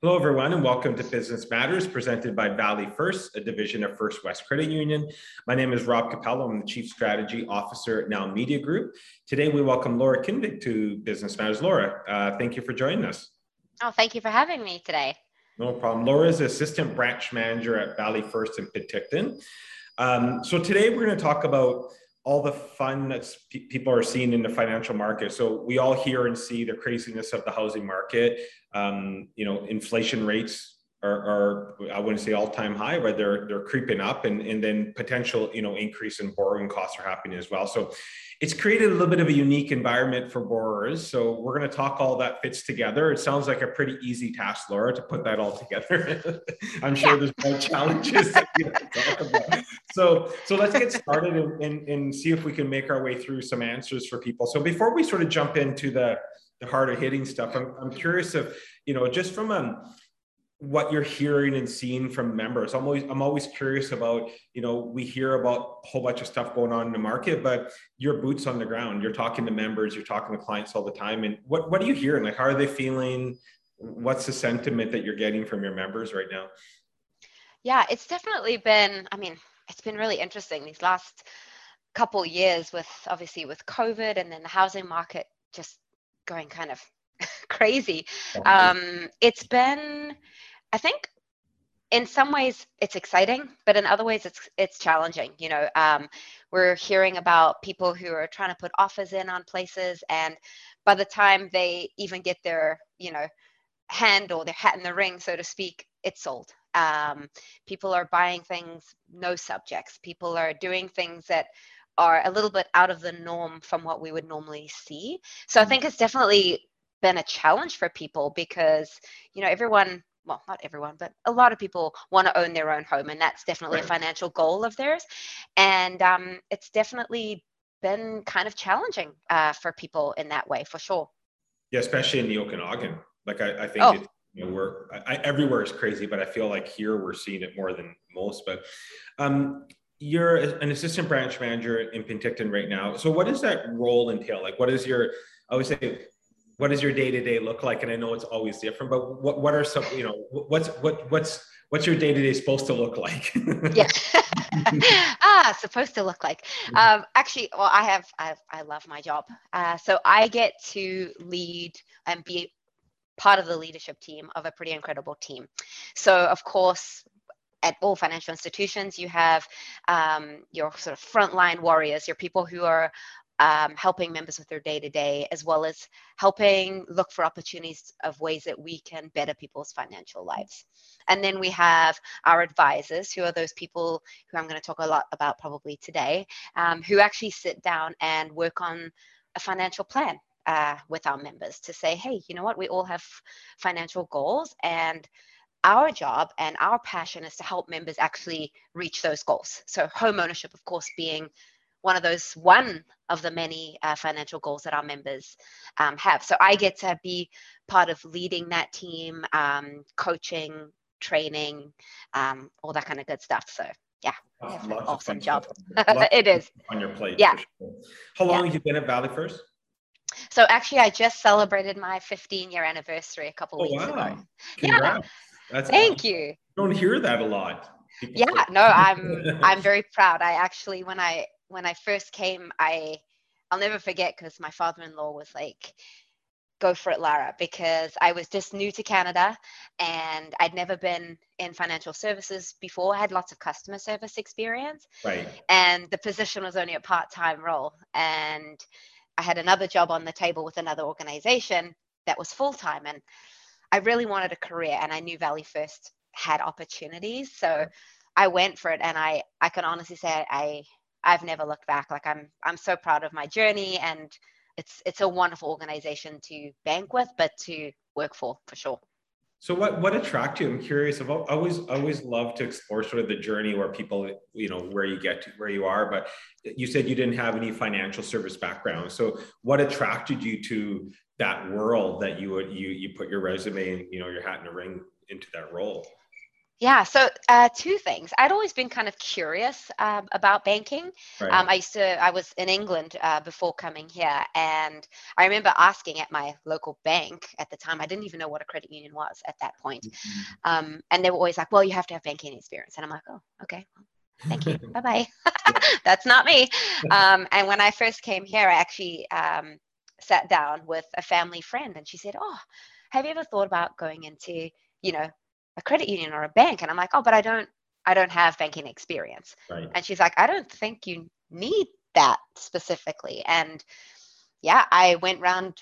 Hello, everyone, and welcome to Business Matters presented by Valley First, a division of First West Credit Union. My name is Rob Capello. I'm the Chief Strategy Officer at Now Media Group. Today, we welcome Laura Kinvig to Business Matters. Laura, uh, thank you for joining us. Oh, thank you for having me today. No problem. Laura is Assistant Branch Manager at Valley First in Penticton. Um, so today, we're going to talk about all the fun that people are seeing in the financial market. So we all hear and see the craziness of the housing market. Um, you know, inflation rates are, are, I wouldn't say all time high, but they're they're creeping up, and and then potential you know increase in borrowing costs are happening as well. So it's created a little bit of a unique environment for borrowers. So we're going to talk all that fits together. It sounds like a pretty easy task, Laura, to put that all together. I'm sure yeah. there's more challenges that you talk about. So so let's get started and, and, and see if we can make our way through some answers for people. So before we sort of jump into the the harder hitting stuff, I'm, I'm curious if you know just from a what you're hearing and seeing from members. I'm always I'm always curious about, you know, we hear about a whole bunch of stuff going on in the market, but your boots on the ground. You're talking to members, you're talking to clients all the time. And what what are you hearing? Like how are they feeling? What's the sentiment that you're getting from your members right now? Yeah, it's definitely been, I mean, it's been really interesting these last couple years with obviously with COVID and then the housing market just going kind of crazy. Um, it's been I think in some ways it's exciting, but in other ways it's it's challenging. You know, um, we're hearing about people who are trying to put offers in on places, and by the time they even get their you know hand or their hat in the ring, so to speak, it's sold. Um, people are buying things no subjects. People are doing things that are a little bit out of the norm from what we would normally see. So I mm. think it's definitely been a challenge for people because you know everyone well, not everyone, but a lot of people want to own their own home, and that's definitely right. a financial goal of theirs. And um, it's definitely been kind of challenging uh, for people in that way, for sure. Yeah, especially in the Okanagan. Like I, I think oh. it, you know, we're I, everywhere is crazy, but I feel like here we're seeing it more than most. But um, you're an assistant branch manager in Penticton right now. So what does that role entail? Like, what is your I would say what does your day to day look like? And I know it's always different, but what what are some you know what's what what's what's your day to day supposed to look like? yeah, ah, supposed to look like. Mm-hmm. Um, actually, well, I have I, I love my job, uh, so I get to lead and be part of the leadership team of a pretty incredible team. So of course, at all financial institutions, you have um, your sort of frontline warriors, your people who are um, helping members with their day to day, as well as helping look for opportunities of ways that we can better people's financial lives. And then we have our advisors, who are those people who I'm going to talk a lot about probably today, um, who actually sit down and work on a financial plan uh, with our members to say, hey, you know what, we all have financial goals and our job and our passion is to help members actually reach those goals. So, home ownership, of course, being one of those one of the many uh, financial goals that our members um, have. So I get to be part of leading that team, um, coaching, training, um, all that kind of good stuff. So yeah, awesome job. it is on your plate. Yeah. Sure. How long yeah. have you been at Valley First? So actually, I just celebrated my 15 year anniversary a couple oh, weeks wow. ago. Congrats. Yeah. That's Thank awesome. you. you. Don't hear that a lot. People yeah, no, I'm I'm very proud. I actually when I when I first came, I I'll never forget because my father-in-law was like, "Go for it, Lara," because I was just new to Canada and I'd never been in financial services before. I had lots of customer service experience, right? And the position was only a part-time role, and I had another job on the table with another organization that was full-time, and I really wanted a career, and I knew Valley First had opportunities, so. I went for it and I I can honestly say I I've never looked back. Like I'm I'm so proud of my journey and it's it's a wonderful organization to bank with, but to work for for sure. So what what attracted you? I'm curious. I've always always love to explore sort of the journey where people, you know, where you get to where you are. But you said you didn't have any financial service background. So what attracted you to that world that you would you you put your resume and you know your hat in a ring into that role? Yeah, so uh, two things. I'd always been kind of curious um, about banking. Right. Um, I used to, I was in England uh, before coming here, and I remember asking at my local bank at the time. I didn't even know what a credit union was at that point, mm-hmm. um, and they were always like, "Well, you have to have banking experience," and I'm like, "Oh, okay." Well, thank you. bye bye. That's not me. Um, and when I first came here, I actually um, sat down with a family friend, and she said, "Oh, have you ever thought about going into, you know?" A credit union or a bank. And i'm like oh but i don't i don't have banking experience. Right. and she's like i don't think you need that specifically. And yeah i went around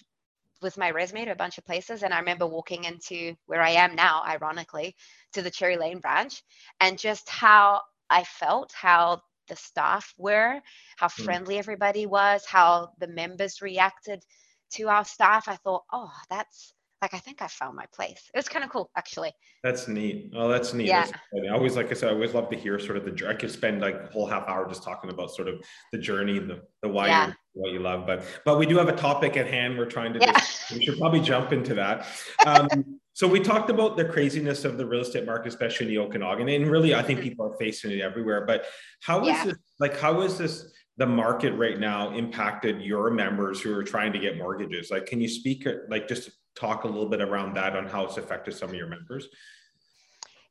with my resume to a bunch of places. And i remember walking into where i am now ironically to the cherry lane branch and just how i felt how the staff were how hmm. friendly everybody was how the members reacted to our staff. I thought oh that's like I think I found my place. It was kind of cool, actually. That's neat. Oh, that's neat. Yeah. That's I always, like I said, I always love to hear sort of the. I could spend like a whole half hour just talking about sort of the journey, the the why yeah. what you love. But but we do have a topic at hand. We're trying to. Yeah. Just, we should probably jump into that. Um, so we talked about the craziness of the real estate market, especially in the Okanagan, and really, I think mm-hmm. people are facing it everywhere. But how is yeah. this? Like, how is this? the market right now impacted your members who are trying to get mortgages like can you speak like just talk a little bit around that on how it's affected some of your members?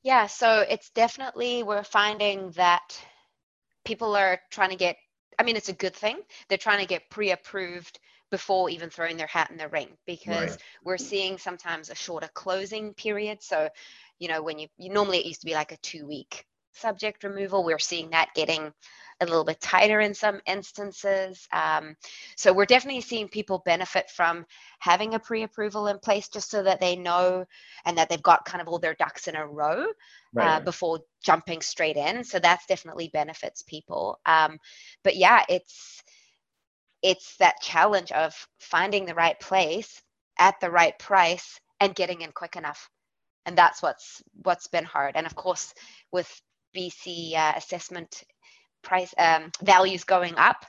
Yeah, so it's definitely, we're finding that people are trying to get, I mean, it's a good thing. They're trying to get pre approved before even throwing their hat in the ring because right. we're seeing sometimes a shorter closing period. So, you know, when you, you normally it used to be like a two week subject removal, we're seeing that getting a little bit tighter in some instances. Um, so we're definitely seeing people benefit from having a pre-approval in place just so that they know and that they've got kind of all their ducks in a row right. uh, before jumping straight in. So that's definitely benefits people. Um, but yeah, it's it's that challenge of finding the right place at the right price and getting in quick enough and that's what's what's been hard and of course with bc uh, assessment price um, values going up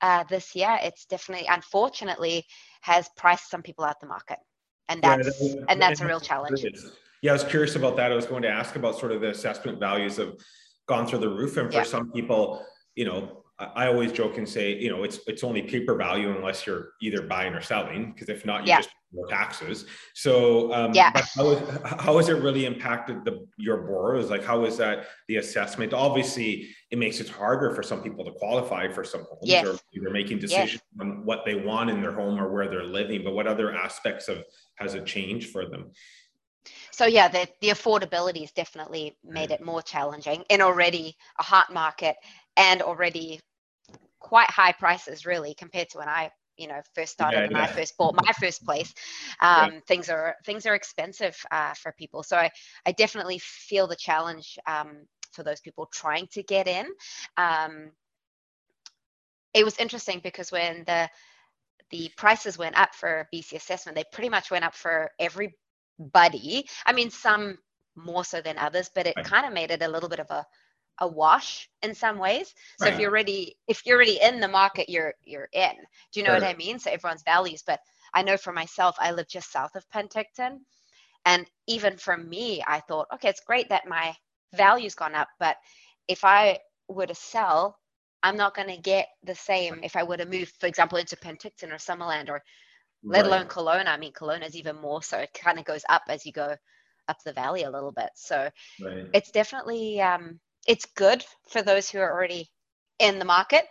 uh, this year, it's definitely, unfortunately, has priced some people out the market, and that's yeah, and that's a real challenge. Yeah, I was curious about that. I was going to ask about sort of the assessment values have gone through the roof, and for yeah. some people, you know, I always joke and say, you know, it's it's only paper value unless you're either buying or selling, because if not, you yeah. just more taxes. So, um, yeah. but how, is, how has it really impacted the your borrowers? Like, how is that the assessment? Obviously, it makes it harder for some people to qualify for some homes, yes. or they're making decisions yes. on what they want in their home or where they're living. But what other aspects of has it changed for them? So yeah, the, the affordability has definitely made it more challenging in already a hot market and already quite high prices really compared to when I you know first started yeah, and yeah. I first bought my first place. Um, yeah. Things are things are expensive uh, for people, so I I definitely feel the challenge um, for those people trying to get in. Um, it was interesting because when the the prices went up for BC assessment, they pretty much went up for everybody. I mean, some more so than others, but it right. kind of made it a little bit of a a wash in some ways. So right. if you're already if you're already in the market, you're you're in. Do you know what I mean? So everyone's values. But I know for myself, I live just south of Penticton. And even for me, I thought, okay, it's great that my value's gone up, but if I were to sell, I'm not going to get the same if I were to move, for example, into Penticton or Summerland or let right. alone Kelowna. I mean, Kelowna is even more so. It kind of goes up as you go up the valley a little bit. So right. it's definitely um, it's good for those who are already in the market.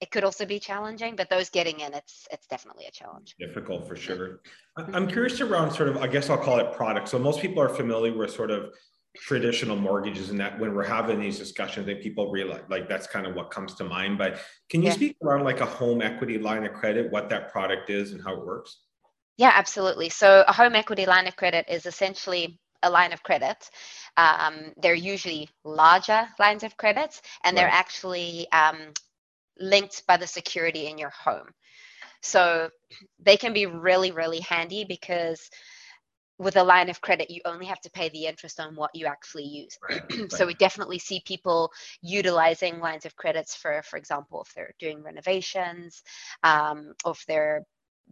It could also be challenging, but those getting in, it's it's definitely a challenge. Difficult for sure. I'm curious around sort of, I guess I'll call it product. So most people are familiar with sort of traditional mortgages and that when we're having these discussions think people realize like that's kind of what comes to mind but can you yeah. speak around like a home equity line of credit what that product is and how it works yeah absolutely so a home equity line of credit is essentially a line of credit. Um, they're usually larger lines of credit, and right. they're actually um, linked by the security in your home. So they can be really, really handy because with a line of credit, you only have to pay the interest on what you actually use. Right, right. so we definitely see people utilizing lines of credits for, for example, if they're doing renovations, um, or if they're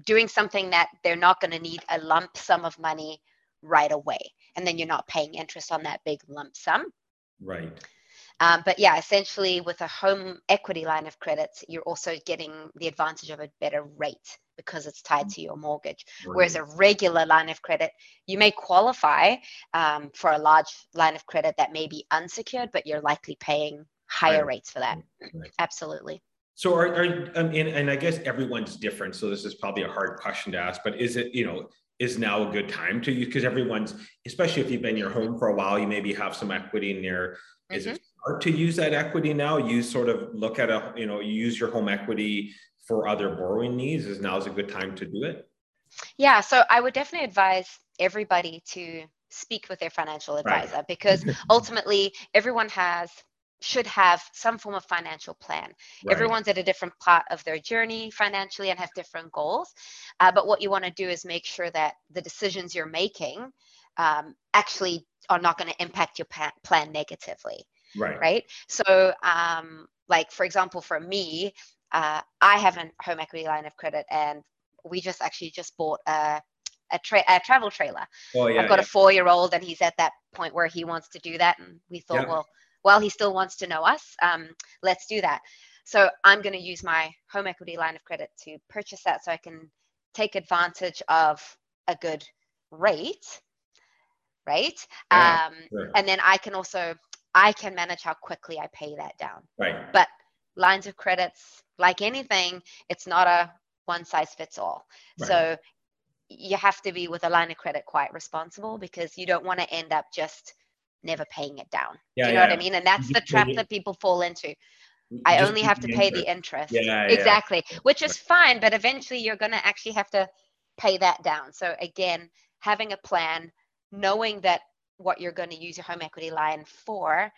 doing something that they're not going to need a lump sum of money right away, and then you're not paying interest on that big lump sum. Right. Um, but yeah, essentially with a home equity line of credit, you're also getting the advantage of a better rate because it's tied to your mortgage. Right. Whereas a regular line of credit, you may qualify um, for a large line of credit that may be unsecured, but you're likely paying higher right. rates for that. Right. Absolutely. So are, are um, and, and I guess everyone's different. So this is probably a hard question to ask, but is it, you know, is now a good time to use because everyone's especially if you've been in your home for a while you maybe have some equity in there mm-hmm. is it mm-hmm. smart to use that equity now you sort of look at a you know use your home equity for other borrowing needs is now is a good time to do it yeah so i would definitely advise everybody to speak with their financial advisor right. because ultimately everyone has should have some form of financial plan. Right. Everyone's at a different part of their journey financially and have different goals. Uh, but what you want to do is make sure that the decisions you're making um, actually are not going to impact your plan negatively. Right. Right. So, um, like for example, for me, uh, I have a home equity line of credit, and we just actually just bought a a, tra- a travel trailer. Oh, yeah, I've got yeah. a four year old, and he's at that point where he wants to do that, and we thought, yeah. well while he still wants to know us, um, let's do that. So I'm going to use my home equity line of credit to purchase that so I can take advantage of a good rate, right? Yeah, um, sure. And then I can also, I can manage how quickly I pay that down. Right. But lines of credits, like anything, it's not a one size fits all. Right. So you have to be with a line of credit quite responsible because you don't want to end up just never paying it down. Yeah, Do you know yeah. what I mean? And that's the trap that people fall into. I only have to pay interest. the interest. Yeah, exactly. Which is fine, but eventually you're going to actually have to pay that down. So again, having a plan, knowing that what you're going to use your home equity line for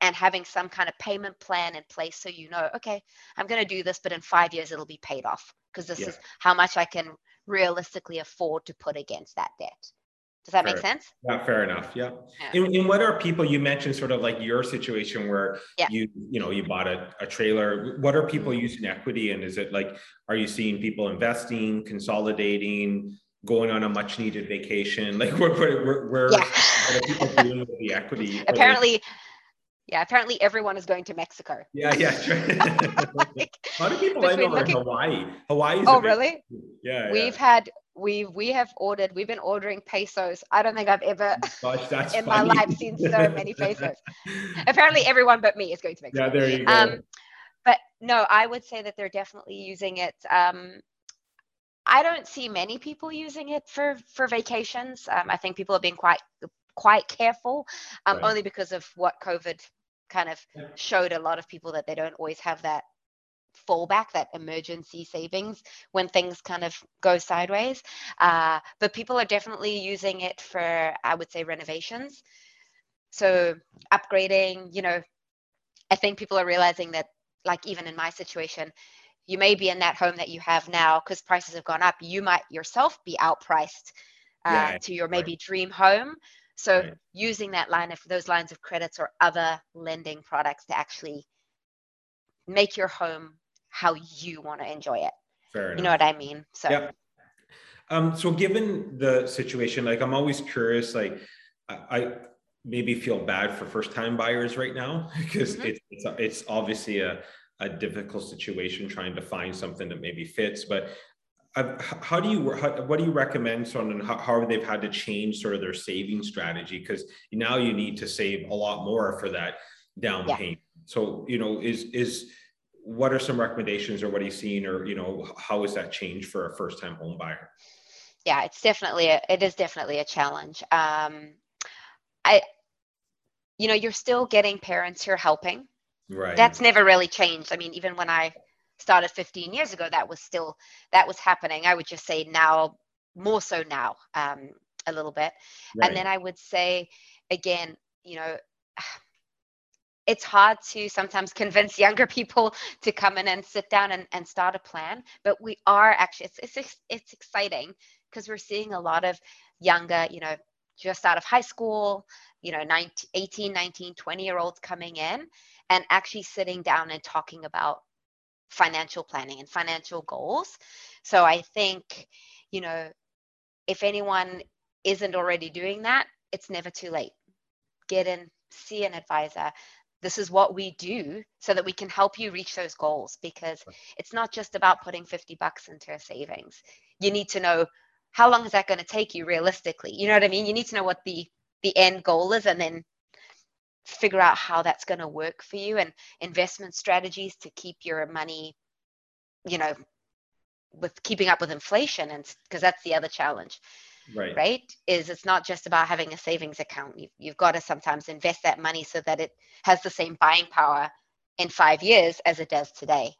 and having some kind of payment plan in place so you know, okay, I'm going to do this, but in five years it'll be paid off because this yeah. is how much I can realistically afford to put against that debt. Does that fair. make sense? Yeah, fair enough. Yeah. yeah. And, and, what are people you mentioned sort of like your situation where yeah. you you know you bought a, a trailer. What are people mm-hmm. using equity and is it like are you seeing people investing, consolidating, going on a much needed vacation? Like where where, where yeah. what are people doing with the equity? Apparently yeah, apparently everyone is going to Mexico. Yeah, yeah. like, a lot of people I know are in Hawaii. Hawaii. Oh, really? Yeah. We've yeah. had we we have ordered. We've been ordering pesos. I don't think I've ever Gosh, in funny. my life seen so many pesos. apparently, everyone but me is going to Mexico. Yeah, there you go. Um, but no, I would say that they're definitely using it. Um, I don't see many people using it for for vacations. Um, I think people are being quite quite careful, um, right. only because of what COVID kind of showed a lot of people that they don't always have that fallback, that emergency savings when things kind of go sideways. Uh, but people are definitely using it for, I would say, renovations. So upgrading, you know, I think people are realizing that, like even in my situation, you may be in that home that you have now because prices have gone up. You might yourself be outpriced uh, yeah, to your maybe right. dream home. So right. using that line of those lines of credits or other lending products to actually make your home how you want to enjoy it. Fair you know what I mean? So yep. Um, so given the situation, like I'm always curious, like I, I maybe feel bad for first time buyers right now because mm-hmm. it's, it's, it's obviously a, a difficult situation trying to find something that maybe fits, but how do you how, what do you recommend someone how, how they've had to change sort of their saving strategy because now you need to save a lot more for that down yeah. payment so you know is is what are some recommendations or what are you seeing or you know how is that changed for a first time home buyer? Yeah it's definitely a, it is definitely a challenge. Um i you know you're still getting parents who are helping. Right. That's never really changed. I mean even when i started 15 years ago that was still that was happening. I would just say now more so now um, a little bit. Right. and then i would say again you know it's hard to sometimes convince younger people to come in and sit down and, and start a plan but we are actually it's it's, it's exciting because we're seeing a lot of younger you know just out of high school you know 19, 18 19 20 year olds coming in and actually sitting down and talking about financial planning and financial goals. So i think you know if anyone isn't already doing that it's never too late. Get in see an advisor this is what we do so that we can help you reach those goals because it's not just about putting 50 bucks into a savings. You need to know how long is that going to take you realistically? You know what i mean? You need to know what the the end goal is and then figure out how that's going to work for you and investment strategies to keep your money you know with keeping up with inflation and because that's the other challenge right right is it's not just about having a savings account you've, you've got to sometimes invest that money so that it has the same buying power in five years as it does today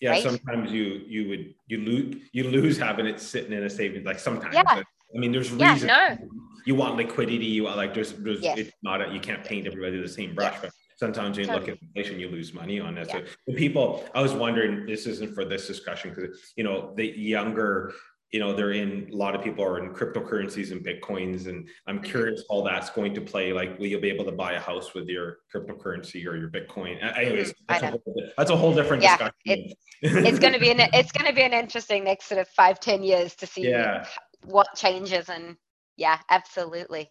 yeah right? sometimes you you would you lose you lose having it sitting in a savings like sometimes Yeah. but, i mean there's Yeah, no. you want liquidity you want like there's there's Yes. it's not a, you can't paint everybody the same brush Yes. but sometimes you look at inflation you lose money on that Yeah. so people i was wondering this isn't for this discussion because you know the younger you know they're in a lot of people are in cryptocurrencies and bitcoins and i'm Mhm. curious how that's going to play like will you be able to buy a house with your cryptocurrency or your bitcoin? Anyways Mhm, that's, a whole, that's a whole different Yeah, discussion. it's going to be an it's going to be an interesting next sort of five ten years to see Yeah. what changes and yeah absolutely.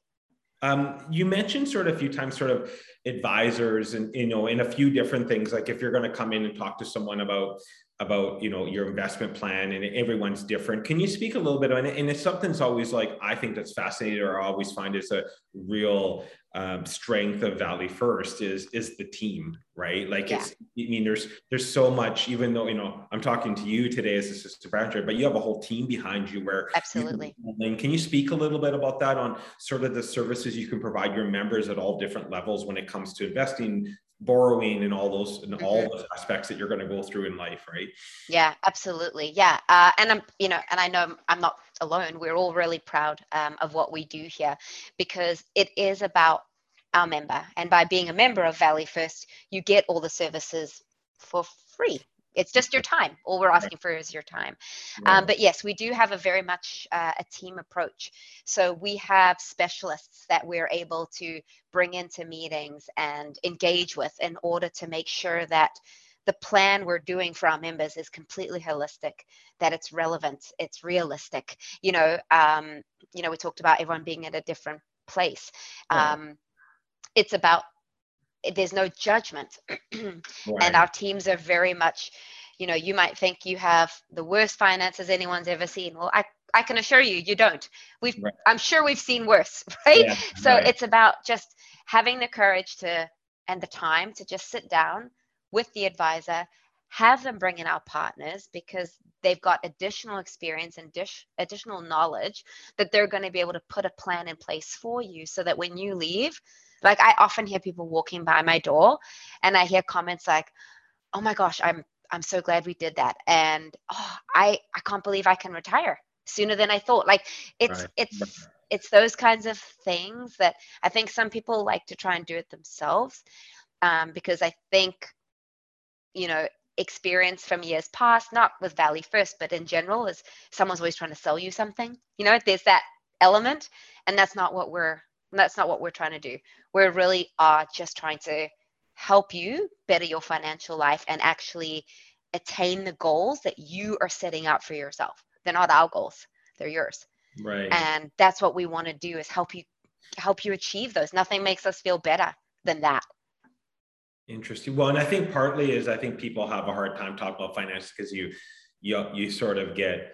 Um, you mentioned sort of a few times sort of advisors and you know in a few different things like if you're going to come in and talk to someone about about you know your investment plan and everyone's different. Can you speak a little bit on it? And it's something's always like i think that's fascinating or i always find is a real um, strength of valley first is is the team right like Yeah. it's i mean there's there's so much even though you know i'm talking to you today as assistant manager but you have a whole team behind you where absolutely and can you speak a little bit about that on sort of the services you can provide your members at all different levels when it comes to investing, borrowing, and all those and all those aspects that you're going to go through in life, right? Yeah, absolutely. Yeah. Uh, and I'm, you know, and I know I'm not alone. We're all really proud um, of what we do here because it is about our member. And by being a member of Valley First, you get all the services for free. It's just your time. All we're asking for is your time. Um, but yes, we do have a very much uh, a team approach. So we have specialists that we're able to bring into meetings and engage with in order to make sure that the plan we're doing for our members is completely holistic, that it's relevant, it's realistic. You know, um, you know, we talked about everyone being at a different place. Um, it's about there's no judgment and our teams are very much you know you might think you have the worst finances anyone's ever seen well i i can assure you you don't we've Right. i'm sure we've seen worse right Yeah, so right. it's about just having the courage to and the time to just sit down with the advisor have them bring in our partners because they've got additional experience and dish, additional knowledge that they're going to be able to put a plan in place for you so that when you leave like i often hear people walking by my door and i hear comments like oh my gosh i'm i'm so glad we did that and oh i i can't believe i can retire sooner than i thought like it's Right. it's it's those kinds of things that i think some people like to try and do it themselves um, because i think you know experience from years past not with valley first but in general is someone's always trying to sell you something. You know there's that element and that's not what we're that's not what we're trying to do. We really are just trying to help you better your financial life and actually attain the goals that you are setting out for yourself. They're not our goals they're yours. Right. and that's what we want to do is help you help you achieve those. Nothing makes us feel better than that Interesting. Well, and I think partly is I think people have a hard time talking about finances because you you you sort of get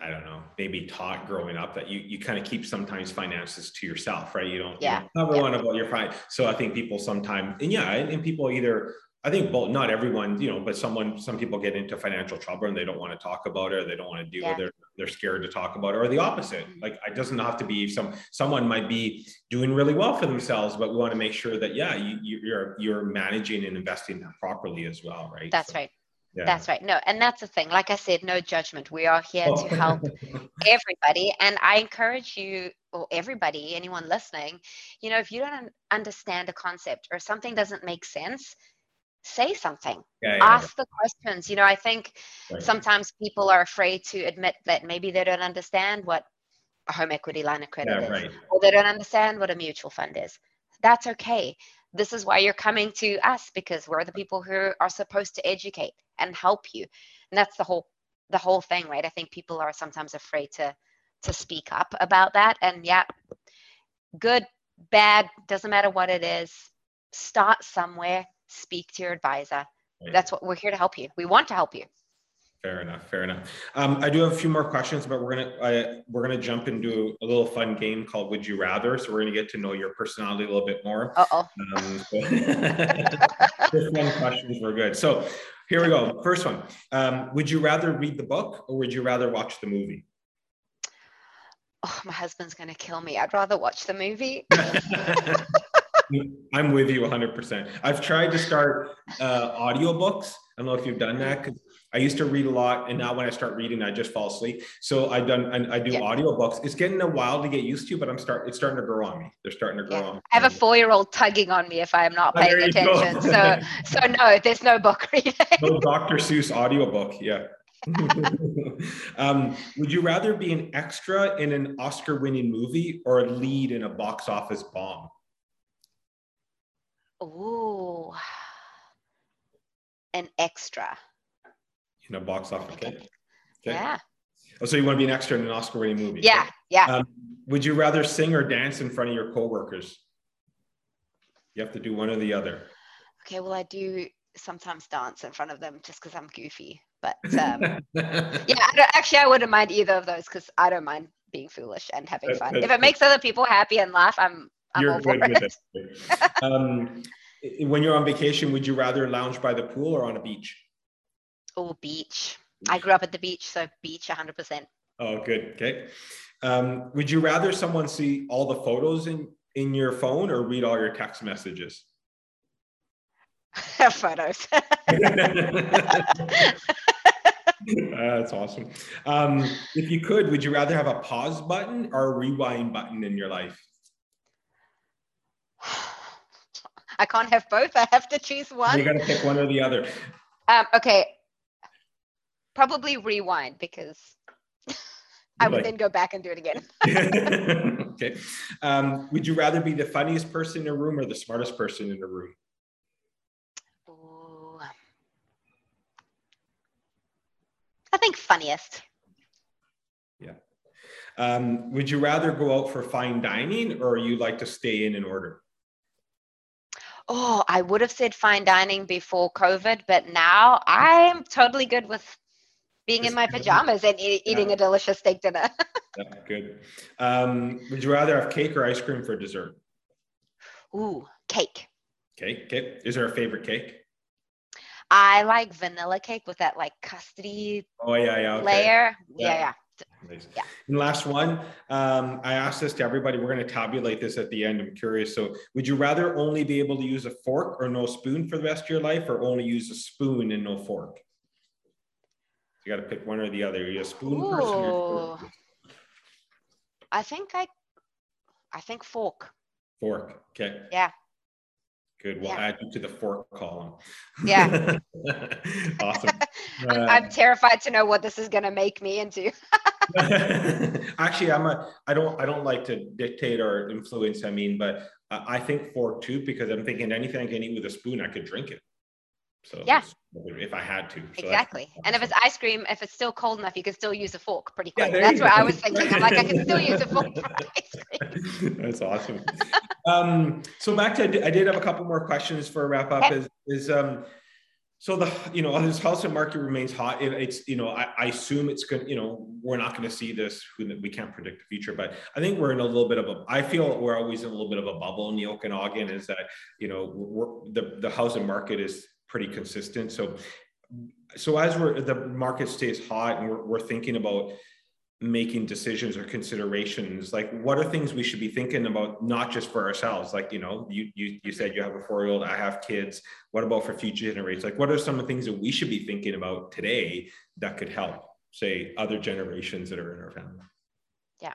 I don't know maybe taught growing up that you you kind of keep sometimes finances to yourself, right? You don't Yeah, tell yeah. everyone about your finance. So I think people sometimes and yeah, and, and people either I think both not everyone you know, but someone some people get into financial trouble and they don't want to talk about it or they don't want to deal Yeah. with it. They're scared to talk about it or the opposite. Mhm. Like it doesn't have to be some someone might be doing really well for themselves, but we want to make sure that yeah, you, you- you're you're managing and investing that properly as well, right? that's So, right Yeah. That's right. No, and that's the thing. Like I said, no judgment. We are here oh. to help everybody. And I encourage you, or everybody, anyone listening, you know, if you don't understand a concept or something doesn't make sense, say something. Yeah, yeah, Ask the questions. You know, I think right. sometimes people are afraid to admit that maybe they don't understand what a home equity line of credit is, right. or they don't understand what a mutual fund is. That's okay this is why you're coming to us because we're the people who are supposed to educate and help you and that's the whole the whole thing right i think people are sometimes afraid to to speak up about that and yeah good bad doesn't matter what it is start somewhere speak to your advisor right. that's what we're here to help you we want to help you Fair enough. Fair enough. Um, I do have a few more questions, but we're gonna I, we're gonna jump into a little fun game called Would You Rather. So we're gonna get to know your personality a little bit more. Uh oh. Um, so just one questions were good. So here we go. First one. Um, would you rather read the book or would you rather watch the movie? Oh, my husband's gonna kill me. I'd rather watch the movie. I'm with you 100%. I've tried to start uh, audiobooks. I don't know if you've done that because I used to read a lot, and now when I start reading, I just fall asleep. So I've done, I, I do yeah. audiobooks. It's getting a while to get used to, but I'm start. It's starting to grow on me. They're starting to grow yeah. on. Me. I have a four-year-old tugging on me if I am not oh, paying attention. so, so no, there's no book reading. no Dr. Seuss audiobook. Yeah. um, would you rather be an extra in an Oscar-winning movie or a lead in a box office bomb? Oh, an extra in a box office. Okay. okay. Yeah. Oh, so you want to be an extra in an Oscar-winning movie? Yeah, yeah. Um, would you rather sing or dance in front of your coworkers? You have to do one or the other. Okay, well, I do sometimes dance in front of them just because I'm goofy. But um, yeah, I actually, I wouldn't mind either of those because I don't mind being foolish and having fun. If it makes other people happy and laugh, I'm I'm you're for it. it. um, when you're on vacation, would you rather lounge by the pool or on a beach? Oh, beach. I grew up at the beach, so beach 100%. Oh, good. Okay. Um, would you rather someone see all the photos in, in your phone or read all your text messages? photos. That's awesome. Um, if you could, would you rather have a pause button or a rewind button in your life? I can't have both. I have to choose one. You got to pick one or the other. Um, okay, probably rewind because I would then go back and do it again. okay. Um, would you rather be the funniest person in a room or the smartest person in a room? Ooh. I think funniest. Yeah. Um, would you rather go out for fine dining or you like to stay in and order? Oh, I would have said fine dining before COVID, but now I'm totally good with being in my pajamas and eat, eating yeah. a delicious steak dinner. yeah, good. Um, would you rather have cake or ice cream for dessert? Ooh, cake. Cake. Okay. Is there a favorite cake? I like vanilla cake with that like custody oh, yeah, yeah, okay. layer. Yeah, yeah. yeah. Yeah. And last one, um, I asked this to everybody. We're going to tabulate this at the end. I'm curious. So, would you rather only be able to use a fork or no spoon for the rest of your life, or only use a spoon and no fork? You got to pick one or the other. Are you a spoon Ooh. person or fork? I think I, I think fork. Fork. Okay. Yeah. Good. We'll yeah. add you to the fork column. Yeah. awesome. I'm, uh, I'm, terrified to know what this is going to make me into. Actually, I'm a. I don't. I don't like to dictate or influence. I mean, but I think fork too because I'm thinking anything I can eat with a spoon, I could drink it. So yeah, if I had to. So exactly. And if it's ice cream, if it's still cold enough, you can still use a fork pretty quick. Yeah, that's what I was thinking. I'm like, I can still use a fork for ice cream. That's awesome. um, so back to, I did have a couple more questions for a wrap up. Okay. Is, is um, so the you know this housing market remains hot. It, it's you know I, I assume it's good. You know we're not going to see this. We can't predict the future, but I think we're in a little bit of a. I feel we're always in a little bit of a bubble in the Okanagan. Is that you know the the housing market is pretty consistent. So, so as we're the market stays hot and we're, we're thinking about making decisions or considerations like what are things we should be thinking about not just for ourselves like you know you you, you said you have a four year old i have kids what about for future generations like what are some of the things that we should be thinking about today that could help say other generations that are in our family yeah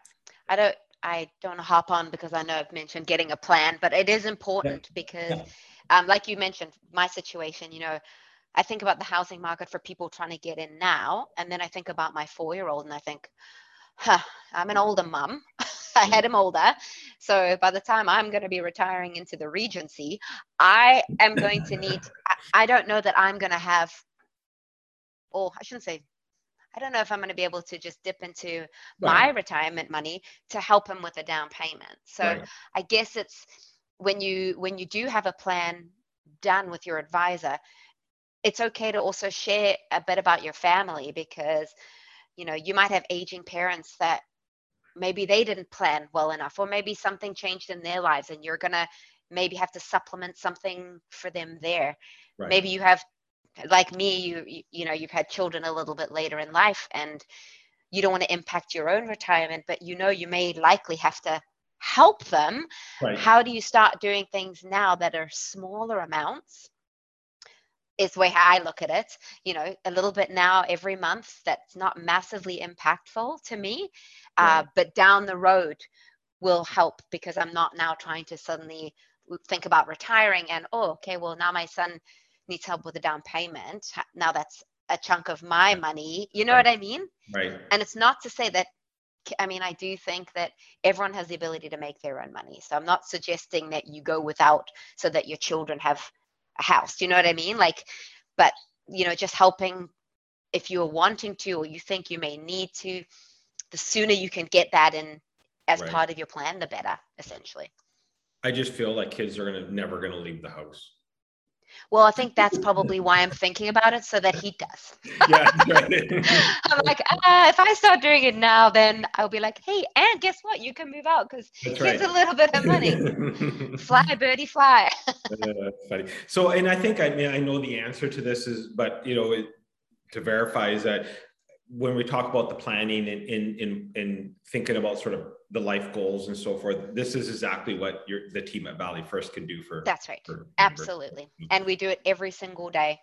i don't i don't hop on because i know i've mentioned getting a plan but it is important yeah. because yeah. Um, like you mentioned my situation you know I think about the housing market for people trying to get in now. And then I think about my four year old and I think, huh, I'm an older mum. I had him older. So by the time I'm going to be retiring into the Regency, I am going to need, I, don't know that I'm going to have, or I shouldn't say, I don't know if I'm going to be able to just dip into right. my retirement money to help him with a down payment. So right. I guess it's when you when you do have a plan done with your advisor, it's okay to also share a bit about your family because you know you might have aging parents that maybe they didn't plan well enough or maybe something changed in their lives and you're going to maybe have to supplement something for them there right. maybe you have like me you, you you know you've had children a little bit later in life and you don't want to impact your own retirement but you know you may likely have to help them right. how do you start doing things now that are smaller amounts is the way I look at it. You know, a little bit now every month that's not massively impactful to me, uh, but down the road will help because I'm not now trying to suddenly think about retiring and oh, okay, well now my son needs help with a down payment. Now that's a chunk of my money. You know right. what I mean? Right. And it's not to say that. I mean, I do think that everyone has the ability to make their own money. So I'm not suggesting that you go without so that your children have a house. Do you know what I mean? Like, but you know, just helping if you're wanting to or you think you may need to, the sooner you can get that in as right. part of your plan, the better, essentially. I just feel like kids are gonna never gonna leave the house. Well, I think that's probably why I'm thinking about it so that he does. yeah. I'm like, ah, if I start doing it now, then I'll be like, hey, and guess what? You can move out because here's right. a little bit of money. fly, birdie, fly. that's funny. So, and I think I mean I know the answer to this is, but you know, it, to verify is that when we talk about the planning and in in in thinking about sort of the life goals and so forth this is exactly what your the team at valley first can do for that's right. for absolutely. And we do it every single day.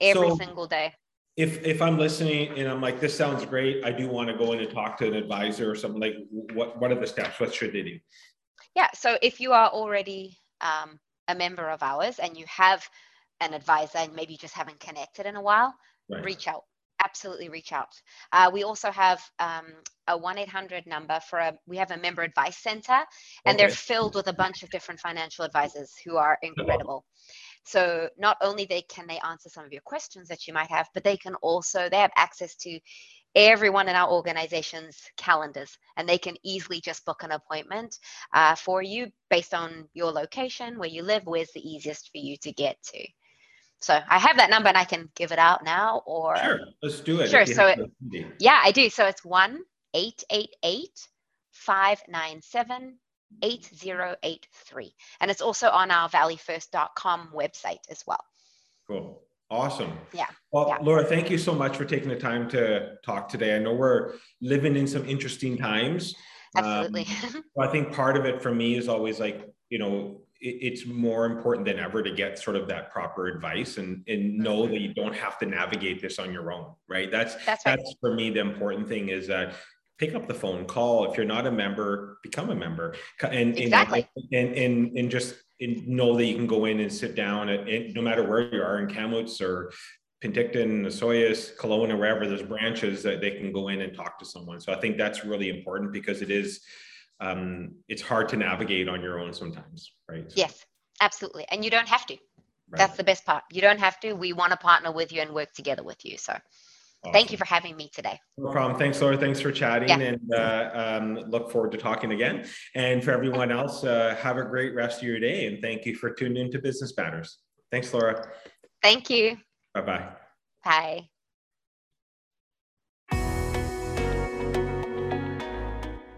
Every so, single day. if if i'm listening and i'm like this sounds great i do want to go in and talk to an advisor or something like what what are the steps? What should they do yeah so if you are already um, a member of ours and you have an advisor and maybe you just haven't connected in a while right. reach out absolutely reach out. Uh, we also have um, a 1-800 number for a, we have a member advice center and okay. they're filled with a bunch of different financial advisors who are incredible. So not only they can they answer some of your questions that you might have, but they can also, they have access to everyone in our organization's calendars and they can easily just book an appointment uh, for you based on your location, where you live, where's the easiest for you to get to. So I have that number and I can give it out now or sure, let's do it. Sure. So it, yeah, I do. So it's one eight eight eight five nine seven 8083 and it's also on our valleyfirst.com website as well cool awesome yeah well yeah. laura thank you so much for taking the time to talk today i know we're living in some interesting times absolutely um, i think part of it for me is always like you know it's more important than ever to get sort of that proper advice and and know mm-hmm. that you don't have to navigate this on your own right that's that's, right. that's for me the important thing is that pick up the phone call if you're not a member become a member and exactly. and, and and just know that you can go in and sit down and, no matter where you are in Kamloops or Penticton, Osoyoos, Kelowna, wherever there's branches that they can go in and talk to someone. So I think that's really important because it is um, it's hard to navigate on your own sometimes, right? Yes, absolutely. And you don't have to. Right. That's the best part. You don't have to. We want to partner with you and work together with you. So awesome. thank you for having me today. No problem. Thanks, Laura. Thanks for chatting yeah. and uh, um, look forward to talking again. And for everyone else, uh, have a great rest of your day. And thank you for tuning into Business Matters. Thanks, Laura. Thank you. Bye-bye. Bye.